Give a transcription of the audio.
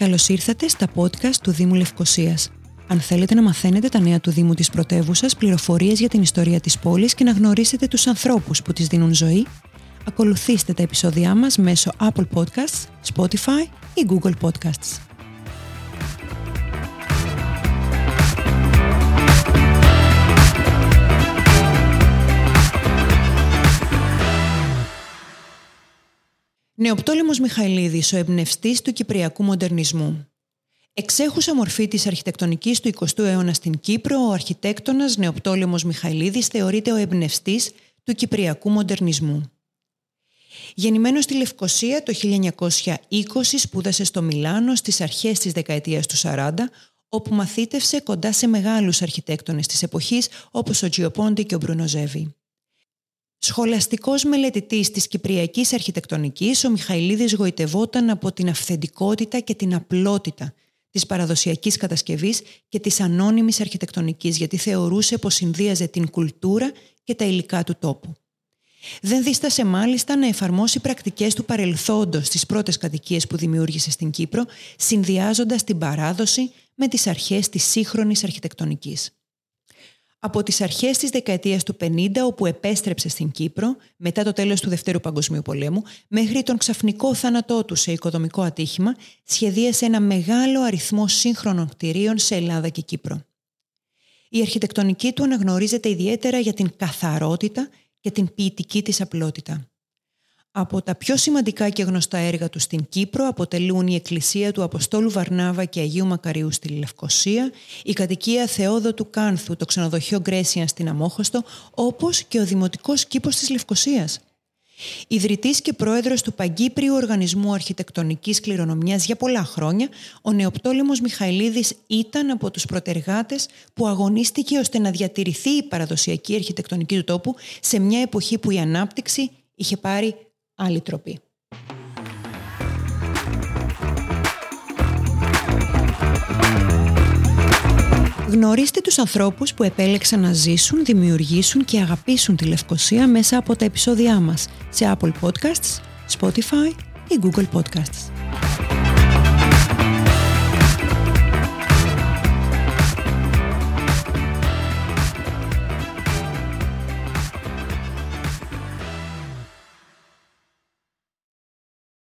Καλώς ήρθατε στα podcast του Δήμου Λευκοσίας. Αν θέλετε να μαθαίνετε τα νέα του Δήμου της πρωτεύουσας, πληροφορίες για την ιστορία της πόλης και να γνωρίσετε τους ανθρώπους που της δίνουν ζωή, ακολουθήστε τα επεισόδια μας μέσω Apple Podcasts, Spotify ή Google Podcasts. Νεοπτόλεμος Μιχαηλίδης, ο εμπνευστής του Κυπριακού Μοντερνισμού. Εξέχουσα μορφή της αρχιτεκτονικής του 20ου αιώνα στην Κύπρο, ο αρχιτέκτονας Νεοπτόλεμος Μιχαηλίδης θεωρείται ο εμπνευστής του Κυπριακού Μοντερνισμού. Γεννημένος στη Λευκοσία το 1920, σπούδασε στο Μιλάνο στις αρχές της δεκαετίας του 40, όπου μαθήτευσε κοντά σε μεγάλους αρχιτέκτονες της εποχής όπως ο Τζιοπόντι και ο Μπρουνοζέβη. Σχολαστικός μελετητής της Κυπριακής Αρχιτεκτονικής, ο Μιχαηλίδης γοητευόταν από την αυθεντικότητα και την απλότητα της παραδοσιακής κατασκευής και της ανώνυμης αρχιτεκτονικής, γιατί θεωρούσε πως συνδύαζε την κουλτούρα και τα υλικά του τόπου. Δεν δίστασε μάλιστα να εφαρμόσει πρακτικές του παρελθόντος στις πρώτες κατοικίες που δημιούργησε στην Κύπρο, συνδυάζοντας την παράδοση με τις αρχές της σύγχρονης αρχιτεκτονικής. Από τις αρχές της δεκαετίας του 50, όπου επέστρεψε στην Κύπρο, μετά το τέλος του Δευτέρου Παγκοσμίου Πολέμου, μέχρι τον ξαφνικό θάνατό του σε οικοδομικό ατύχημα, σχεδίασε ένα μεγάλο αριθμό σύγχρονων κτηρίων σε Ελλάδα και Κύπρο. Η αρχιτεκτονική του αναγνωρίζεται ιδιαίτερα για την καθαρότητα και την ποιητική της απλότητα. Από τα πιο σημαντικά και γνωστά έργα του στην Κύπρο αποτελούν η Εκκλησία του Αποστόλου Βαρνάβα και Αγίου Μακαρίου στη Λευκοσία, η κατοικία Θεόδοτου Κάνθου, το ξενοδοχείο Γκρέσιαν στην Αμόχωστο, όπως και ο Δημοτικός Κήπος της Λευκοσίας. Ιδρυτής και πρόεδρος του Παγκύπριου Οργανισμού Αρχιτεκτονικής Κληρονομιάς για πολλά χρόνια, ο Νεοπτόλεμος Μιχαηλίδης ήταν από τους προτεργάτες που αγωνίστηκε ώστε να διατηρηθεί η παραδοσιακή αρχιτεκτονική του τόπου σε μια εποχή που η ανάπτυξη είχε πάρει άλλη τροπή. Γνωρίστε τους ανθρώπους που επέλεξαν να ζήσουν, δημιουργήσουν και αγαπήσουν τη Λευκοσία μέσα από τα επεισόδια μας σε Apple Podcasts, Spotify ή Google Podcasts.